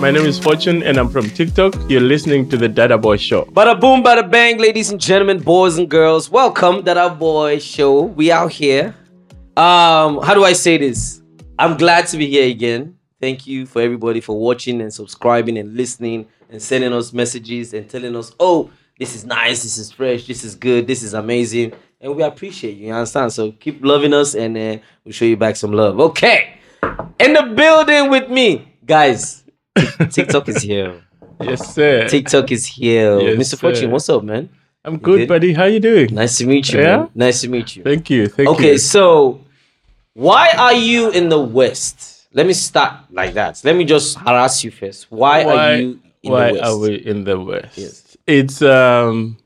My name is Fortune and I'm from TikTok. You're listening to the Dada Boy Show. Bada boom, bada bang, ladies and gentlemen, boys and girls. Welcome Dada boy show. We out here. Um, how do I say this? I'm glad to be here again. Thank you for everybody for watching and subscribing and listening and sending us messages and telling us, oh, this is nice, this is fresh, this is good, this is amazing. And we appreciate you, you understand? So keep loving us and uh, we'll show you back some love. Okay. In the building with me, guys. TikTok is here. Yes, sir. TikTok is here. Yes, Mr. Fortune, sir. what's up, man? I'm good, good? buddy. How you doing? Nice to meet you, Yeah? man. Nice to meet you. Thank you. Thank Okay, you. so why are you in the West? Let me start like that. Let me just harass you first. Why, Why, are you in why the West? are we in the West? Yes. It's um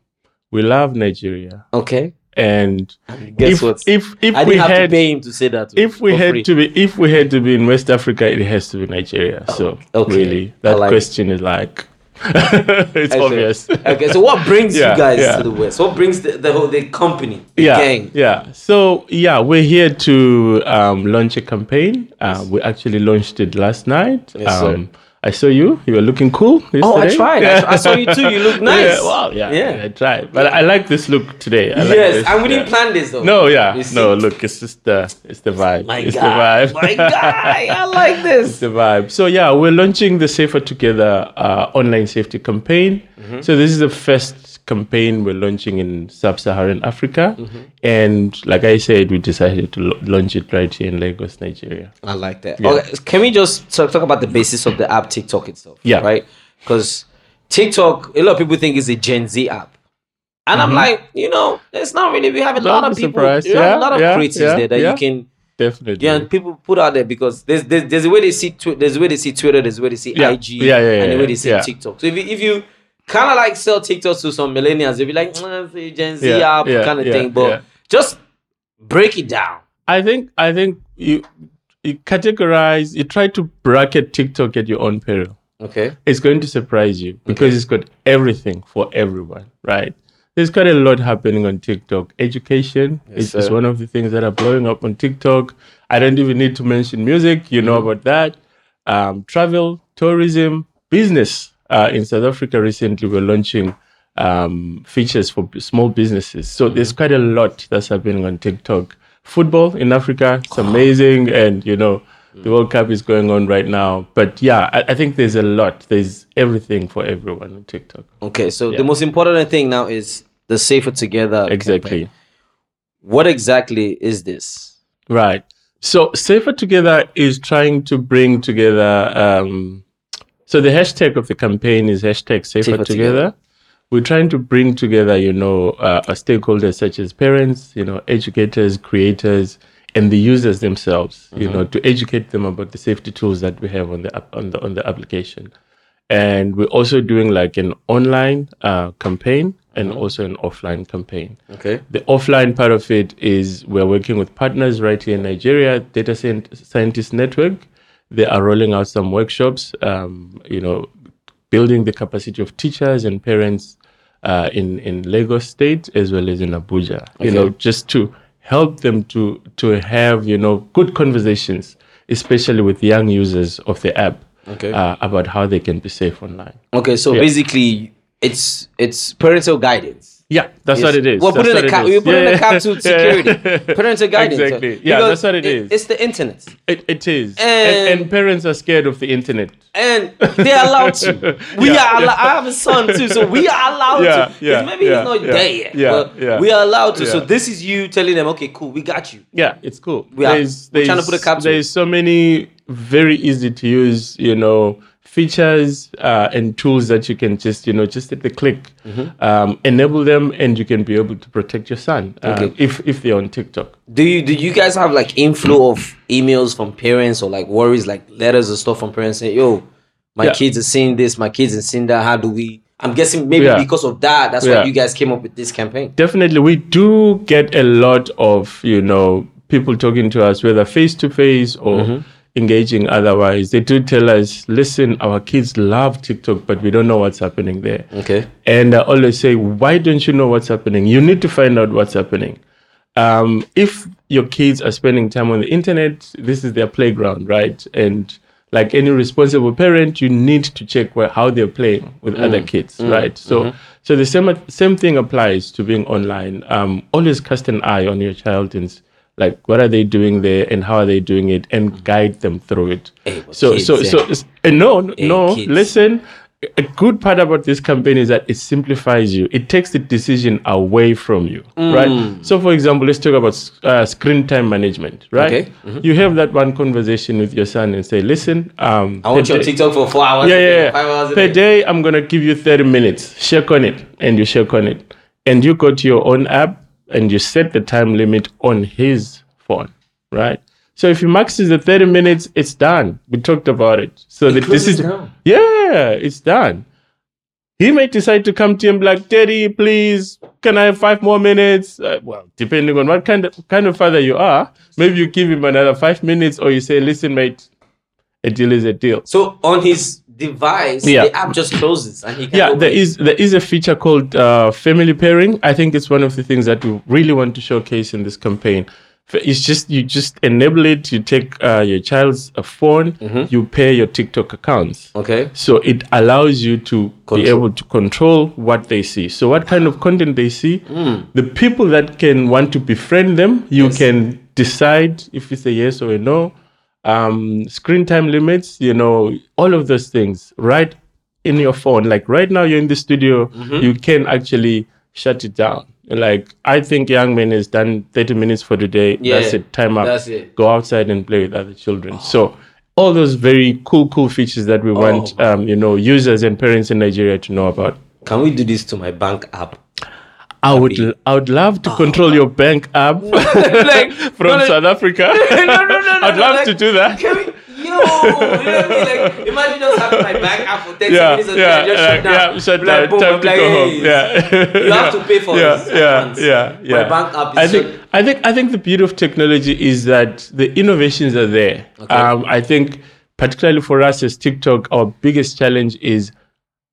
we love Nigeria Okay. And Guess if, what? if if I we had to pay him to say that. if we had free. to be if we had to be in West Africa, it has to be Nigeria. So okay. really, that like question is like it's obvious. okay, so what brings Yeah, you guys yeah. to the West? What brings the, the whole the company, the yeah, gang? yeah. So yeah, we're here to um, launch a campaign. Uh, we actually launched it last night. Yes, sir. I saw you. You were looking cool. Oh, I yesterday. tried. I, I saw you too. You look nice. Yeah, wow, yeah, Yeah. yeah, I tried. But I like this look today. I like yes, this, and we didn't plan this though. No, yeah, no. Look, it's just the it's the vibe. My it's guy, the vibe. my guy, I like this. It's the vibe. So yeah, we're launching the Safer Together uh, online safety campaign. Mm-hmm. So this is the first campaign we're launching in sub-Saharan Africa, Mm-hmm. and like I said, we decided to lo- launch it right here in Lagos, Nigeria. I like that. Yeah. Okay, can we just talk, talk about the basis of the app TikTok itself? Yeah. Right? Because TikTok, a lot of people think is a Gen Z app. And I'm like, you know, it's not really. We have a Don't lot of people, surprised. we have Yeah, a lot of yeah, creatives yeah, there that you can, Definitely. yeah, and people put out there because there's there's, there's a way they see twi- there's a way they see Twitter, there's a way they see. IG, Yeah, yeah, yeah, and the way they see. TikTok. So if you, if you kind of like sell TikTok to some millennials, they'll be like, mm, Gen Z Yeah, app yeah, kind of yeah, thing. But yeah. just break it down. I think I think you you categorize, you try to bracket TikTok at your own peril. Okay. it's going to surprise you because it's got everything for everyone, right? There's quite a lot happening on TikTok. Education is, is one of the things that are blowing up on TikTok. I don't even need to mention music, you know about that. Um, travel, tourism, business. Uh, in South Africa recently, we're launching um, features for b- small businesses. So there's quite a lot that's happening on TikTok. Football in Africa, it's amazing, and you know the World Cup is going on right now. But yeah, I, I think there's a lot. There's everything for everyone on TikTok. Okay. So the most important thing now is the safer together. Exactly. campaign. What exactly is this? Right. So Safer Together is trying to bring together. Um, so the hashtag of the campaign is hashtag Safer, Safer together. Together. We're trying to bring together, you know, uh, stakeholders such as parents, you know, educators, creators, and the users themselves, you know, to educate them about the safety tools that we have on the on the on the application. And we're also doing like an online uh, campaign and also an offline campaign. Okay. The offline part of it is we're working with partners right here in Nigeria, Data Scient- Scientist Network. They are rolling out some workshops, um, you know, building the capacity of teachers and parents uh, in in Lagos State as well as in Abuja. You know, just to help them to to have you know good conversations, especially with young users of the app, Okay. uh, about how they can be safe online. Okay. So Yeah. basically, it's it's parental guidance. Yeah, that's Yes. what it is. Well, put That's in what the cap. We put in Yeah, the cap to security. Parental guidance. Exactly. Yeah, Because that's what it is. It's the internet, It, it is. And- And, and parents are scared of the internet. and they're allowed to. We Yeah, are. Allo-. I have a son too, so we are allowed Yeah, to. yeah, maybe he's not there yet, yeah, we are allowed to. So this is you telling them, okay, cool, we got you. Yeah, it's cool. We are- there's, we're trying to put a capsule. There's so many very easy to use, you know, features uh, and tools that you can just, you know, just at the click, Mm-hmm. um, enable them, and you can be able to protect your son uh, Okay. if if they're on TikTok. Do you do you guys have like inflow of emails from parents or like worries, like letters or stuff from parents saying, "Yo, my Yeah. kids are seeing this, my kids are seeing that. How do we?" I'm guessing maybe Yeah. because of that, that's why you guys came up with this campaign. Definitely, we do get a lot of you know people talking to us, whether face to face or Mm-hmm. Engaging otherwise. They do tell us, "Listen, our kids love TikTok, but we don't know what's happening there." Okay. And I always say, "Why don't you know what's happening? You need to find out what's happening." Um, if your kids are spending time on the internet, this is their playground, right? And like any responsible parent, you need to check where, how they're playing with other kids, right? So, so the same same thing applies to being online. Um, always cast an eye on your child and like what are they doing there and how are they doing it, and guide them through it. Hey, but so, kids, so, eh? so, uh, no, no, no. kids. Listen, a good part about this campaign is that it simplifies you. It takes the decision away from you, Mm. right? So, for example, let's talk about uh, screen time management, right? Okay. Mm-hmm. You have that one conversation with your son and say, "Listen, um, I want per you on day- TikTok for four hours. yeah, yeah. Five hours a Per day. day, I'm gonna give you 30 minutes. Check on it, and you check on it, and you go to your own app and you set the time limit on his phone, right? So if he maxes the 30 minutes, it's done. We talked about it. So the closes decision, down. yeah, it's done. He may decide to come to you and be like, Daddy, please, can I have five more minutes? Uh, well, depending on what kind of kind of father you are, maybe you give him another five minutes, or you say, Listen, mate, a deal is a deal. So on his device, Yeah. the app just closes and he can yeah there is there is a feature called uh, family pairing i think it's one of the things that we really want to showcase in this campaign it's just you just enable it you take uh, your child's uh, phone Mm-hmm. you pair your tiktok accounts Okay. so it allows you to be able to control what they see so what kind of content they see Mm. the people that can want to befriend them you can decide if it's a yes or a no um screen time limits you know all of those things right in your phone like right now you're in the studio Mm-hmm. you can actually shut it down like i think young man has done 30 minutes for the day Yeah, that's it time up that's it. go outside and play with other children so all those very cool cool features that we want Oh. um, you know users and parents in nigeria to know about Can we do this to my bank app? I would, I would love to control your bank app Like, from South Africa. no, no, no, no. I'd no, love like, to do that. Can we, yo, you know what I mean? Like, imagine just having my bank app for 30 Yeah, minutes and yeah, then just shut down. yeah, shut Be like, down. boom, Time to like, go hey, home. Yeah, You have to pay for yeah, this yeah, yeah, yeah. My bank app is I think, I think, I think the beauty of technology is that the innovations are there. Um, I think, particularly for us as TikTok, our biggest challenge is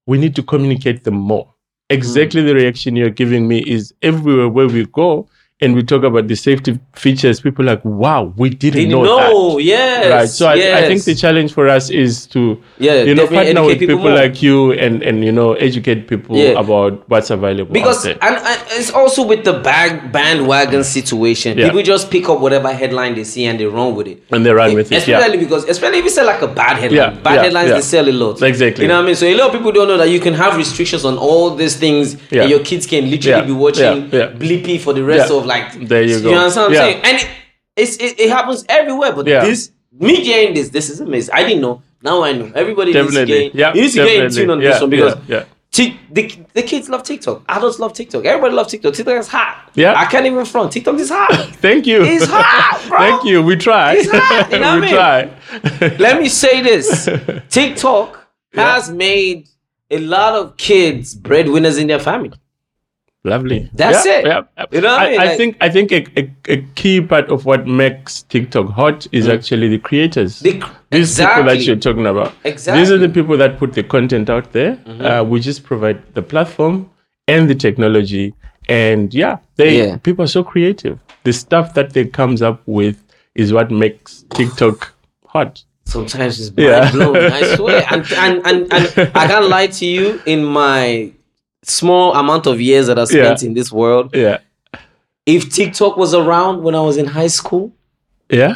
we need to communicate them more. Exactly Hmm. the reaction you're giving me is everywhere where we go and we talk about the safety features. People are like, wow, we didn't, Didn't know, know, that. yes. Right. So I, I think the challenge for us is to Yeah, you know partner with people more. like you and and you know educate people Yeah. about what's available because and, and it's also with the bag bandwagon situation. Yeah. People just pick up whatever headline they see and they run with it. and they run with it. Yeah. Especially because, especially if you sell like a bad headline, Yeah, bad yeah, headlines yeah. they sell a lot. Exactly. You know what I mean? So a lot of people don't know that you can have restrictions on all these things, Yeah. and your kids can literally Yeah, be watching yeah, yeah. Bleepy for the rest Yeah. Of like. There you go. You understand what I'm Yeah. saying? And it, it's, it, it happens everywhere. But Yeah. this, me hearing this, this is amazing. I didn't know. Now I know. Everybody Definitely. needs to get, Yeah, you need to get in tune on Yeah, this one because. yeah. Tik- the, the kids love TikTok. Adults love TikTok. Everybody loves TikTok. TikTok is hot. Yeah. I can't even front. TikTok is hot. Thank you. It's hot, bro. Thank you. We try. It's hot, you know we try. Let me say this TikTok has made a lot of kids breadwinners in their family. Lovely. That's Yeah, it. Yeah. You know what I mean? I, Like- think I think a, a, a key part of what makes TikTok hot is actually the creators. Mm. The- These people that you're talking about. Exactly. These are the people that put the content out there. Mm-hmm. Uh, we just provide the platform and the technology. And yeah, they Yeah. people are so creative. The stuff that they comes up with is what makes TikTok hot. Sometimes it's Yeah. mind blowing. I swear. And, and, and, and I can't lie to you, in my small amount of years that I spent Yeah. in this world, Yeah. if TikTok was around when I was in high school, Yeah.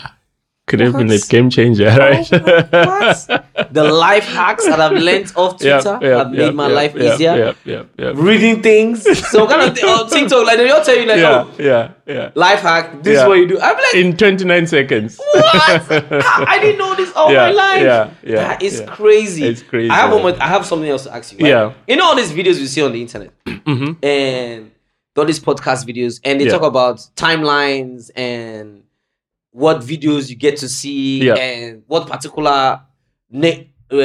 Could have been a game changer, oh right? what? the life hacks that I've learned off Twitter have made my life easier. Yeah, yeah, yeah. Reading things. So kind of th- on TikTok, like they'll tell you like, Yeah, oh, yeah, yeah. life hack, this is what you do. I'm like, In 29 seconds. what? I didn't know this all Yeah, my life. yeah, yeah, That is crazy. It's crazy, I have I have something else to ask you. right? Yeah. You know all these videos you see on the internet Mhm. and all these podcast videos, and they talk about timelines and what videos you get to see and what particular na- uh,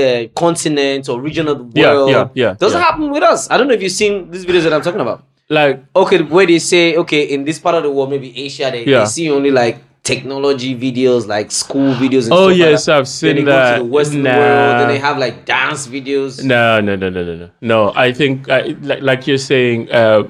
uh, continent or region of the Yeah, world. yeah, yeah, Doesn't yeah. happen with us. I don't know if you've seen these videos that I'm talking about. Like, Okay, where they say, okay, in this part of the world, maybe Asia, they, Yeah. they see only like technology videos, like school videos. And Oh, stuff yes, like that. I've seen then they that. Go to the Western Nah. world, then they have like dance videos. No, no, no, no, no, no. No, I think uh, like, like you're saying, uh,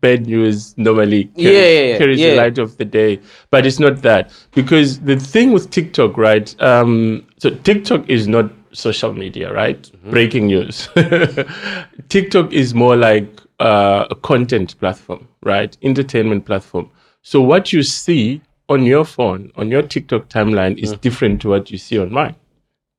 bad news normally carries, Yeah, yeah, yeah, carries the light of the day, but it's not that because the thing with TikTok, right? Um, so TikTok is not social media, right? Mm-hmm. Breaking news. TikTok is more like uh, a content platform, right? Entertainment platform. So what you see on your phone, on your TikTok timeline, is different to what you see on mine,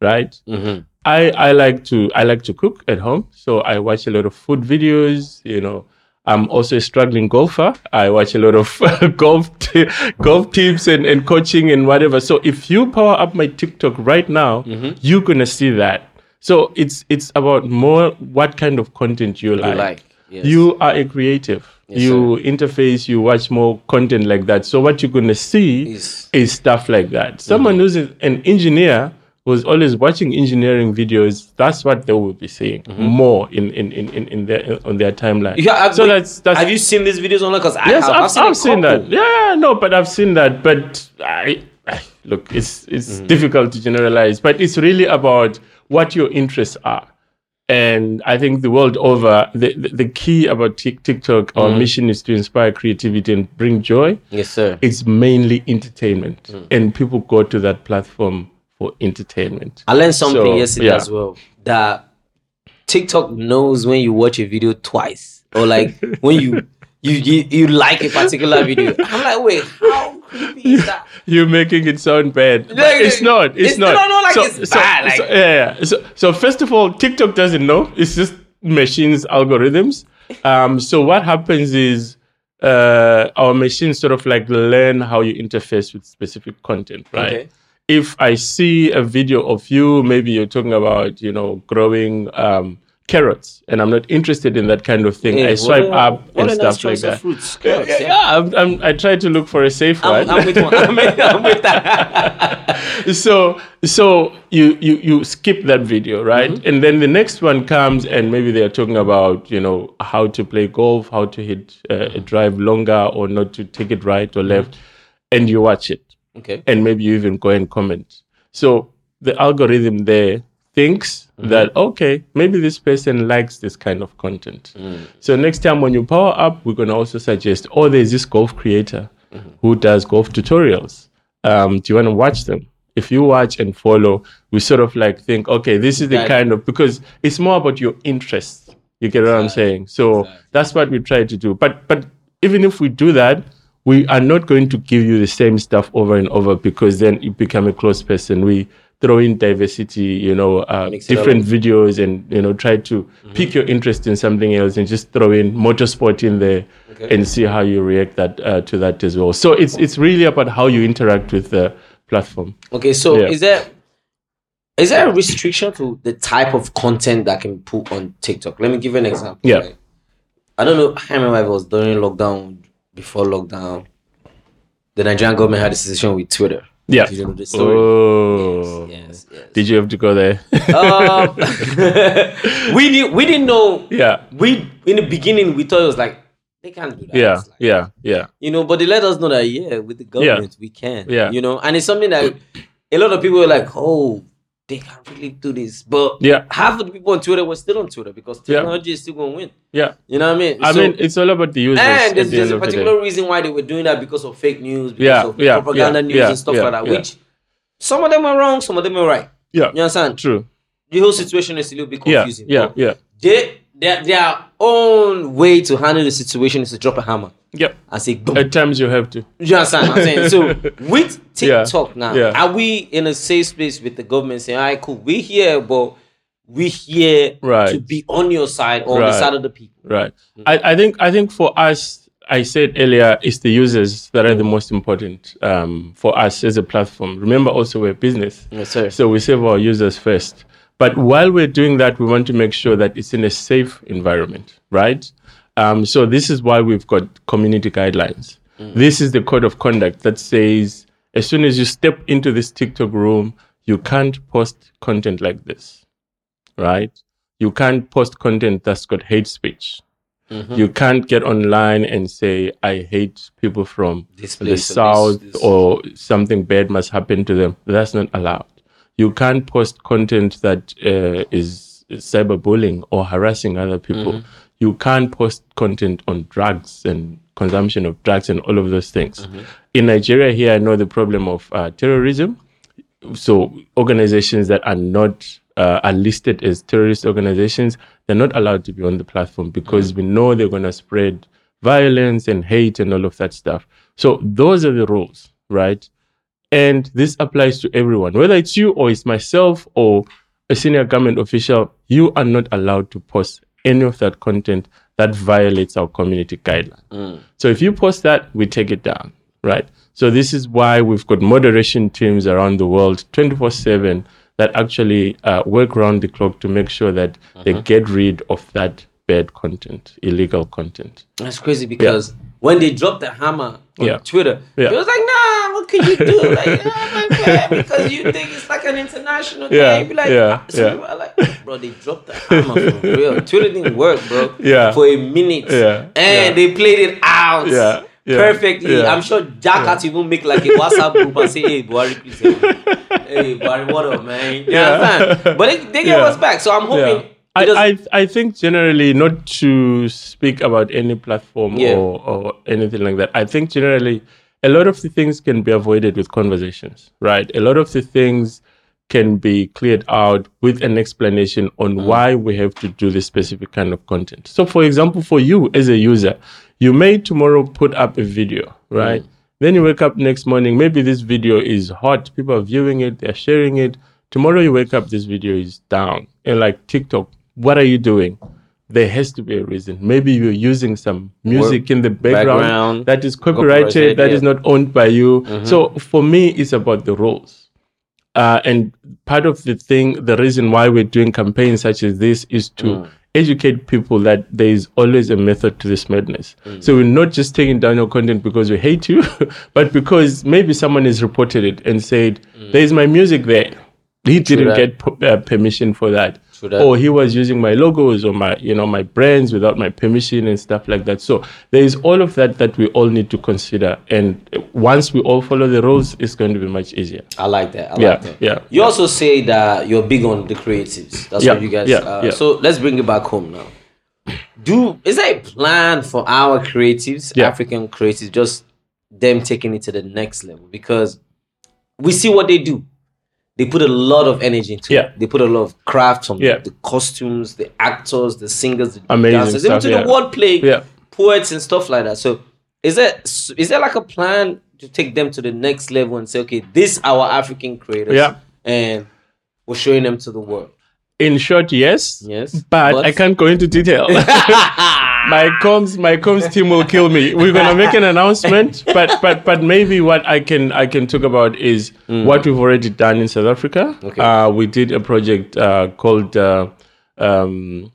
right? Mm-hmm. I, I like to I like to cook at home, so I watch a lot of food videos. You know, I'm also a struggling golfer. I watch a lot of golf t- golf tips and, and coaching and whatever. So if you power up my TikTok right now, Mm-hmm. you're gonna see that. So it's it's about more what kind of content you like. like, yes. You are a creative. Yes, you interface. You watch more content like that. So what you're gonna see Is- is stuff like that. Mm-hmm. Someone who's an engineer who's always watching engineering videos, that's what they will be seeing more in, in, in, in, in their on their timeline. Mm-hmm. Yeah, I- so wait, that's that's have you seen these videos online? Because I yes, have. I've, I've seen, I've seen that. Yeah, yeah, no, but I've seen that. But I, I look, it's it's Mm-hmm. difficult to generalize, but it's really about what your interests are. And I think the world over, the, the, the key about Tik- TikTok, our Mm-hmm. mission is to inspire creativity and bring joy Yes, sir. it's mainly entertainment Mm. and people go to that platform for entertainment I learned something So, yesterday yeah. as well that TikTok knows when you watch a video twice or like when you you you, you like a particular video. I'm like, wait, how that? you're making it sound bad Like, it's not it's, it's- not no, no, like it's bad, like- so- yeah, yeah. So, so first of all tiktok doesn't know it's just machines algorithms um so what happens is uh our machines sort of like learn how you interface with specific content right Okay. if I see a video of you, maybe you're talking about, you know, growing um, carrots, and I'm not interested in that kind of thing, Yeah, I swipe up and stuff like that. fruits. Carrots, yeah, yeah. I'm, I'm, I try to look for a safe one. I'm, I'm with one. I'm I'm with that. so so you you you skip that video right Mm-hmm. and then the next one comes and maybe they're talking about you know how to play golf how to hit uh, a drive longer or not to take it right or left Mm-hmm. and you watch it okay. and maybe you even go and comment so the algorithm there thinks Mm-hmm. that okay maybe this person likes this kind of content. Mm. so next time when you power up we're going to also suggest oh there's this golf creator Mm-hmm. who does golf tutorials. Um, do you want to watch them? If you watch and follow we sort of like think okay this is the That- kind of because it's more about your interests. You get what i'm saying? So that's what we try to do. But but even if we do that we are not going to give you the same stuff over and over because then you become a close person. We throw in diversity you know uh, Mix it up. different videos and you know try to pick your interest in something else and just throw in motorsport in there and see how you react that uh, to that as well so it's it's really about how you interact with the platform Okay, so Yeah. is there is there a restriction to the type of content that can put on TikTok? Let me give you an example. Yeah. right? I don't know. I remember it was during lockdown, before lockdown. The Nigerian government had a decision with Twitter. Yeah Did you know the story? oh Yes, yes. did you have to go there Um, we didn't. We didn't know. yeah We in the beginning we thought it was like they can't do that. yeah like- yeah yeah you know but they let us know that yeah with the government we can Yeah. you know and it's something that a lot of people were like oh they can really do this. But yeah. half of the people on twitter were still on twitter because Yeah. technology is still going to win. Yeah. You know what i mean? I So- mean it's all about the users and there's, the there's a particular reason why they were doing that because of fake news because Yeah, of yeah, propaganda yeah, news yeah, and stuff yeah, like that yeah. which some of them were wrong some of them were right. Yeah you understand? true. The whole situation is a little bit confusing. yeah but yeah. they their, their own way to handle the situation is to drop a hammer yeah and say boom at times you have to You understand what I'm saying? So with Yeah, TikTok now, yeah. are we in a safe space with the government saying, all right, cool, we're here, but we're here Right. to be on your side or on the side of the people. Right. I, I think I think for us, I said earlier, it's the users that are the most important um, for us as a platform. Remember, also we're a business, Yes, sir. so we serve our users first. But while we're doing that, we want to make sure that it's in a safe environment, right? Um, so this is why we've got community guidelines. This is the code of conduct that says as soon as you step into this TikTok room, you can't post content like this, right? You can't post content that's got hate speech You can't get online and say, I hate people from This the place or south this- this- or something bad must happen to them. That's not allowed. You can't post content that uh, is cyberbullying or harassing other people. Mm-hmm. You can't post content on drugs and consumption of drugs and all of those things. Mm-hmm. In Nigeria, here, I know the problem of uh, terrorism. So organizations that are not uh, are listed as terrorist organizations they're not allowed to be on the platform because we know they're going to spread violence and hate and all of that stuff. So those are the rules right? And this applies to everyone. Whether it's you or it's myself or a senior government official you are not allowed to post any of that content that violates our community guideline so if you post that, we take it down, right? So this is why we've got moderation teams around the world, 24/7, that actually uh, work around the clock to make sure that they get rid of that bad content, illegal content. That's crazy because when they dropped the hammer on Yeah. Twitter, Yeah. it was like, nah, what could you do? like, oh God, because you think it's like an international Yeah, thing. Be like, yeah, ah, some yeah. people are like, bro, they dropped the hammer for real. Twitter didn't work, bro. Yeah. For a minute. Yeah, And yeah. they played it out. Yeah, yeah, Perfectly. yeah. I'm sure Jack had to even make like a WhatsApp group and say, hey, Buhari, please. Hey, Buhari, what up, man? You Yeah. understand? But they, they gave Yeah. us back. So I'm hoping. I, I I think generally not to speak about any platform Yeah. or, or anything like that. I think generally a lot of the things can be avoided with conversations, right? A lot of the things can be cleared out with an explanation on mm. why we have to do this specific kind of content. So for example, for you as a user, you may tomorrow put up a video, right? Mm. Then you wake up next morning, maybe this video is hot, people are viewing it, they're sharing it. Tomorrow you wake up, this video is down. And like TikTok, what are you doing? There has to be a reason. Maybe you're using some music in the background, Background. that is copyrighted, Copyrighted, that is yeah. not owned by you. So for me, it's about the rules. Uh, and part of the thing, the reason why we're doing campaigns such as this is to Mm. educate people that there is always a method to this madness. Mm. So we're not just taking down your content because we hate you, but because maybe someone has reported it and said, "There's my music there." He didn't get p- uh, permission for that. Or he was using my logos or my, you know, my brands without my permission and stuff like that. So there is all of that that we all need to consider. And once we all follow the rules, it's going to be much easier. I like that. I Yeah, like that. yeah. You also say that you're big on the creatives. That's Yeah, what you guys. yeah, uh, yeah. So let's bring it back home now. Do is there a plan for our creatives, Yeah. African creatives, just them taking it to the next level? Because we see what they do. They put a lot of energy into Yeah. it. They put a lot of craft on Yeah. the costumes, the actors, the singers, the Amazing dancers, even to yeah. the wordplay, Yeah. poets and stuff like that. So is there is there like a plan to take them to the next level and say, okay, this our African creators, Yeah. and we're showing them to the world. In short, yes. Yes, But, I can't go into detail. my comms my comms team will kill me. We're gonna make an announcement, but but but maybe what I can I can talk about is what we've already done in South Africa. Okay. Uh, we did a project uh, called uh, um,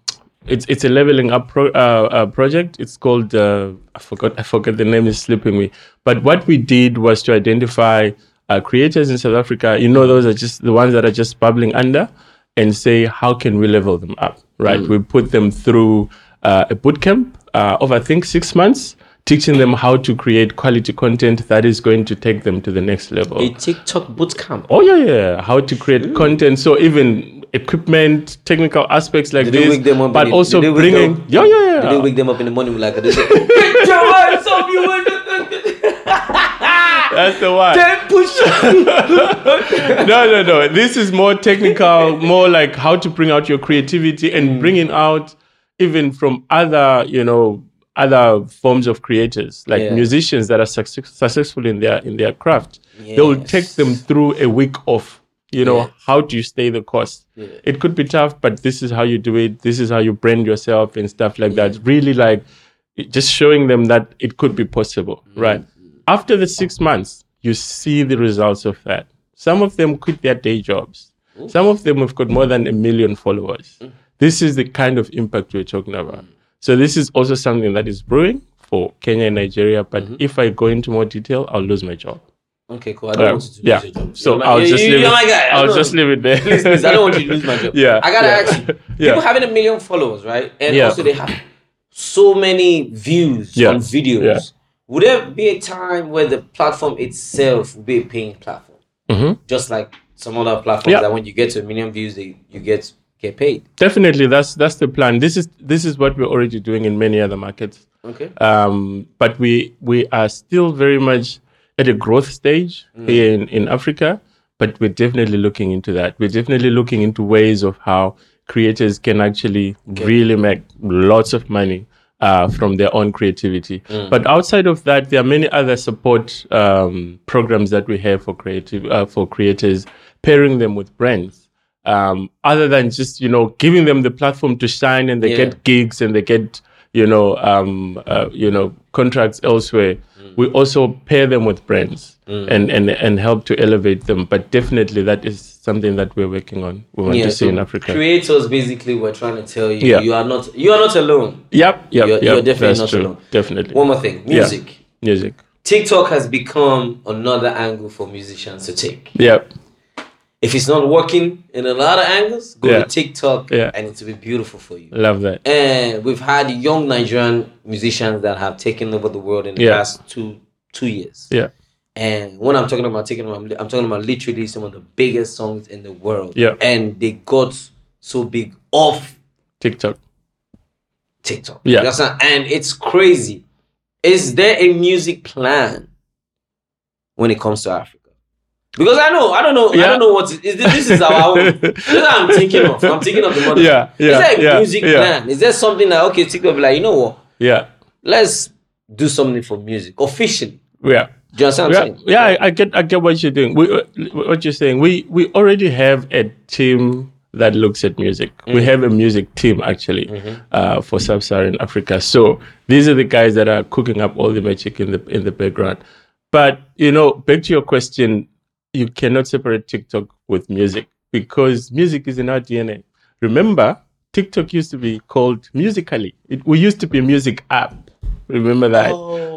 it's it's a leveling up pro, uh, uh, project. It's called uh, I forgot I forgot the name is slipping me. But what we did was to identify uh, creators in South Africa. You know, those are just the ones that are just bubbling under, and say how can we level them up. Right. We put them through uh, a boot camp uh, of I think six months. Teaching them how to create quality content that is going to take them to the next level. a TikTok bootcamp. Oh yeah, yeah. How to create content. So even equipment, technical aspects like Did this, wake them up but also did bringing. them- Yeah, yeah, Did yeah. they wake them up in the morning like a, they say, get your hands up, you That's the one. Then push. no, no, no. This is more technical, more like how to bring out your creativity and bringing out even from other, you know, other forms of creators, like Yeah. musicians that are success- successful in their in their craft. They will take them through a week of, you know, Yes. how do you stay the course. It could be tough, but this is how you do it. This is how you brand yourself and stuff like that. Really, like just showing them that it could be possible, mm-hmm. right? After the six months, you see the results of that. Some of them quit their day jobs. Some of them have got more than a million followers. Mm. This is the kind of impact we're talking about. So this is also something that is brewing for Kenya and Nigeria. But if I go into more detail, I'll lose my job. Okay, cool. I don't want you to lose yeah. your job. So my- I'll you- just you- leave I'll just leave it there. Please, please, I don't want you to lose my job. Yeah, I gotta yeah. ask you. Yeah. People having a million followers, right? And Yeah. also they have so many views Yeah. on videos, Yeah. would there be a time where the platform itself will be a paying platform? Mhm. Just like some other platforms that when you get to a million views, they you get get paid. Definitely, that's that's the plan. This is this is what we're already doing in many other markets. Okay. um, but we we are still very much at a growth stage here in, in Africa. But we're definitely looking into that. We're definitely looking into ways of how creators can actually really make lots of money uh, from their own creativity. But outside of that, there are many other support um, programs that we have for creative uh, for creators, pairing them with brands. Um, other than just you know giving them the platform to shine and they Yeah. get gigs and they get you know um, uh, you know contracts elsewhere. We also pair them with brands and, and and help to elevate them. But definitely that is something that we're working on. We want to see in Africa. creators basically were trying to tell you Yeah. you are not you are not alone. Yep, yep, You're- yep. you're definitely not true. alone. Definitely. One more thing, music. Music. TikTok has become another angle for musicians to take. Yep. If it's not working in a lot of angles, go Yeah. to TikTok Yeah. and it will be beautiful for you. Love that. And we've had young Nigerian musicians that have taken over the world in the Yeah. past two two years. Yeah. And when I'm talking about taking over, I'm, I'm talking about literally some of the biggest songs in the world. Yeah. And they got so big off TikTok. TikTok. Yeah. You understand? And it's crazy. Is there a music plan when it comes to Africa? Because I know, I don't know, I don't know what is, is this, is our own. this is I'm thinking of. I'm thinking of the money. Yeah, yeah, Is there a yeah, music yeah. plan? Is there something that okay, TikTok be like, you know what? Yeah. Let's do something for music officially. Yeah. Do you understand what Yeah, saying? yeah, I, I get, I get what you're doing. We, uh, what you're saying. We, we already have a team that looks at music. Mm. We have a music team actually Mm-hmm. uh, for sub-Saharan Africa. So these are the guys that are cooking up all the magic in the in the background. But you know, back to your question, you cannot separate TikTok with music because music is in our DNA. Remember, TikTok used to be called Musical.ly. It, we used to be a music app. Remember that.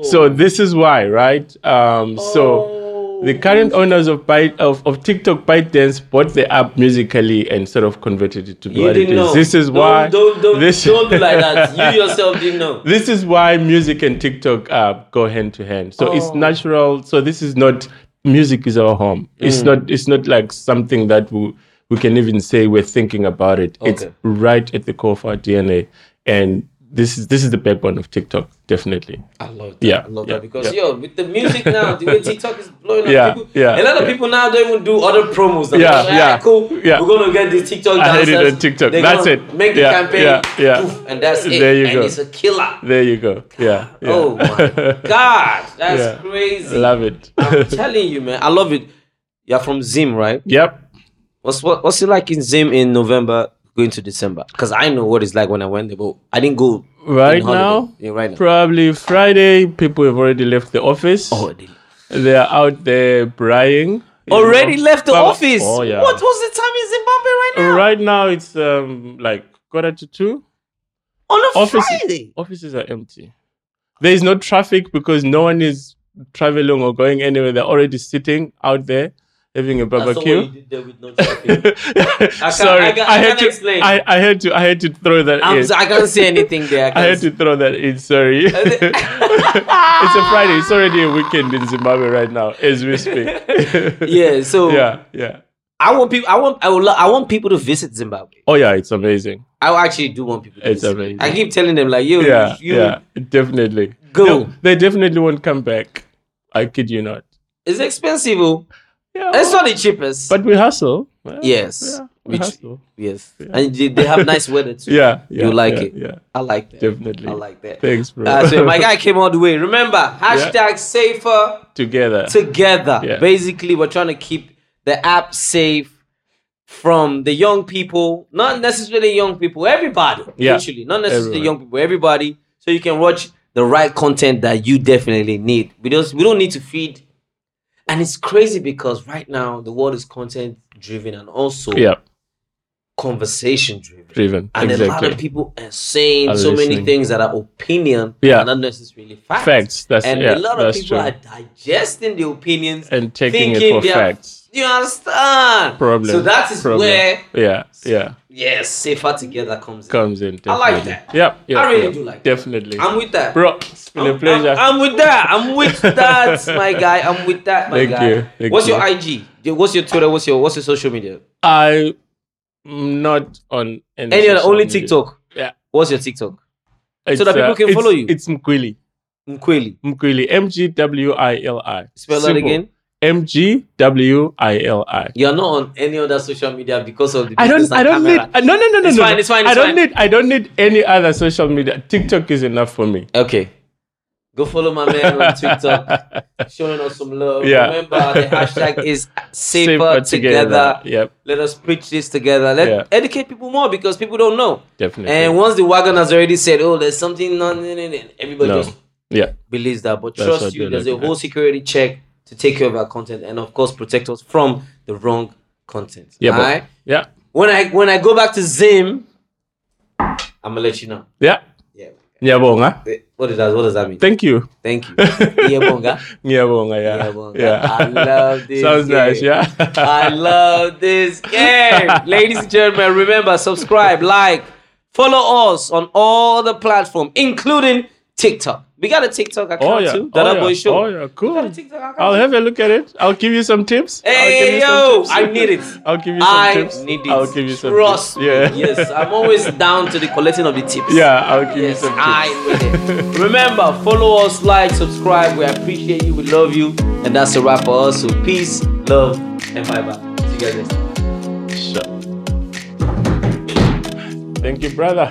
So this is why, right? Um, So the current owners of Byte of, of TikTok ByteDance bought the app Musical.ly and sort of converted it to You what it is. know. This is Don't- why Don't don't this don't do like that. You yourself didn't know. this is why music and TikTok uh, go hand to hand. So it's Oh. natural. So this is not music is our home. It's Mm. not it's not like something that we we can even say we're thinking about it. It's right at the core of our DNA. And this is this is the backbone of TikTok, definitely. I love that. Yeah, I love yeah, that because yeah. yo, with the music now, the way TikTok is blowing up, Yeah, people, yeah, a lot of yeah. people now don't even do other promos. They're Yeah, like, "Ah, yeah, cool. yeah. We're gonna get these TikTok I heard it on TikTok. They're That's it. Make the campaign, yeah, yeah. poof, and that's it. There you and go. it's a killer. There you go. Yeah. Oh my god, that's crazy. Love it. I'm telling you, man, I love it. You're from Zim, right? yep. What's what, what's it like in Zim in November going to December? Because I know what it's like when I went there, but I didn't go Right now, Yeah, right now. probably Friday, people have already left the office. Oh, they They're out there you already know. left the But- office. Oh yeah. What was the time in Zimbabwe right now? Right now it's um like quarter to two. On a Office- Friday. Offices are empty. There is no traffic because no one is traveling or going anywhere. They're already sitting out there having a That's not what barbecue. you did there with no traffic. Sorry, I I, I had can't to. explain. I, I had to. I had to throw that I'm, in. so- I can't say anything there. I had to throw that in. Sorry. it's a Friday. It's already a weekend in Zimbabwe right now as we speak. Yeah, so yeah, yeah. I want people. I want. I will. I want people to visit Zimbabwe. Oh yeah, it's amazing. I actually do want people. to It's visit. amazing. I keep telling them like, yo, Yeah, you, yeah, definitely. Go. No, they definitely won't come back. I kid you not. it's expensive. Oh. Yeah, It's not the cheapest. but we hustle. Well, Yes. yeah, we Which- hustle. yes, and they, they have nice weather too. Yeah, yeah, You like yeah, it. Yeah, I like that. definitely. I like that. Thanks, bro. Uh, so my guy came all the way. Remember, hashtag safer Together. together. Yeah. Basically, we're trying to keep the app safe from the young people, not necessarily young people, everybody. Yeah. Literally, not necessarily young people, everybody. So you can watch the right content that you definitely need. We don't, we don't need to feed. And it's crazy because right now the world is content driven and also yeah, conversation driven. Driven. And a lot of people are saying Are so many things that are opinion, Yeah. and not necessarily facts. Facts. That's and yeah, a lot of people true. are digesting the opinions and taking it thinking for facts. You understand? Problem. So that is Problem. where Yeah, yeah, yes, safer together comes in. comes in. I like that. Yep, yep, I really yep. do like that. Definitely, I'm with that. bro. It's been a I'm- pleasure. I'm, I'm with that. I'm with that, my guy. I'm with that, my Thank guy. you, thank what's you. your IG? What's your Twitter? What's your What's your social media? I am not on any. Any other only media. TikTok. Yeah. What's your TikTok? It's, that people uh, can it's- follow you. It's Mgwili. Mkweli. Mgwili. M G W I L I. Spell that again. M G W I L I. You're not on any other social media because of the I don't. I don't need. camera. uh, No, no, no, no, It's no. fine, it's fine, I don't fine. need. I don't need any other social media. TikTok is enough for me. Okay. Go follow my man on TikTok, showing us some love. Yeah. Remember, the hashtag is safer, together. together. Yep, Let us preach this together. Let Yeah. educate people more because people don't know. definitely. And once the wagon has already said, "Oh, there's something," not everybody no. just Yeah, believes that. But That's trust you, there's a whole security check to take care of our content, and of course, protect us from the wrong content. Yeah, Alright? yeah, When I when I go back to Zim, I'm gonna let you know. yeah. Yeah. Eh, What does that? What does that mean? Thank you. Thank you. Ngiyabonga. Ngiyabonga. Yeah. Ngiyabonga. Yeah. I love this. Sounds nice. Yeah. I love this game. Ladies and gentlemen, remember, subscribe, like, follow us on all the platforms, including TikTok. We got a TikTok account Oh yeah. too. Oh Dada yeah. Boy Show. Oh yeah. We got a Cool. TikTok account. I'll have a look at it. I'll give you some tips. Hey yo, tips. I need it. I'll give you some I tips. I need it. I'll give you some Trust tips. Yeah. Yes, I'm always down to the collecting of the tips. Yeah. I'll give Yes, you some tips. I need it. Remember, follow us, like, subscribe. We appreciate you. We love you. And that's a wrap for us. So peace, love, and bye bye. See you guys next time. Sure. Thank you, brother.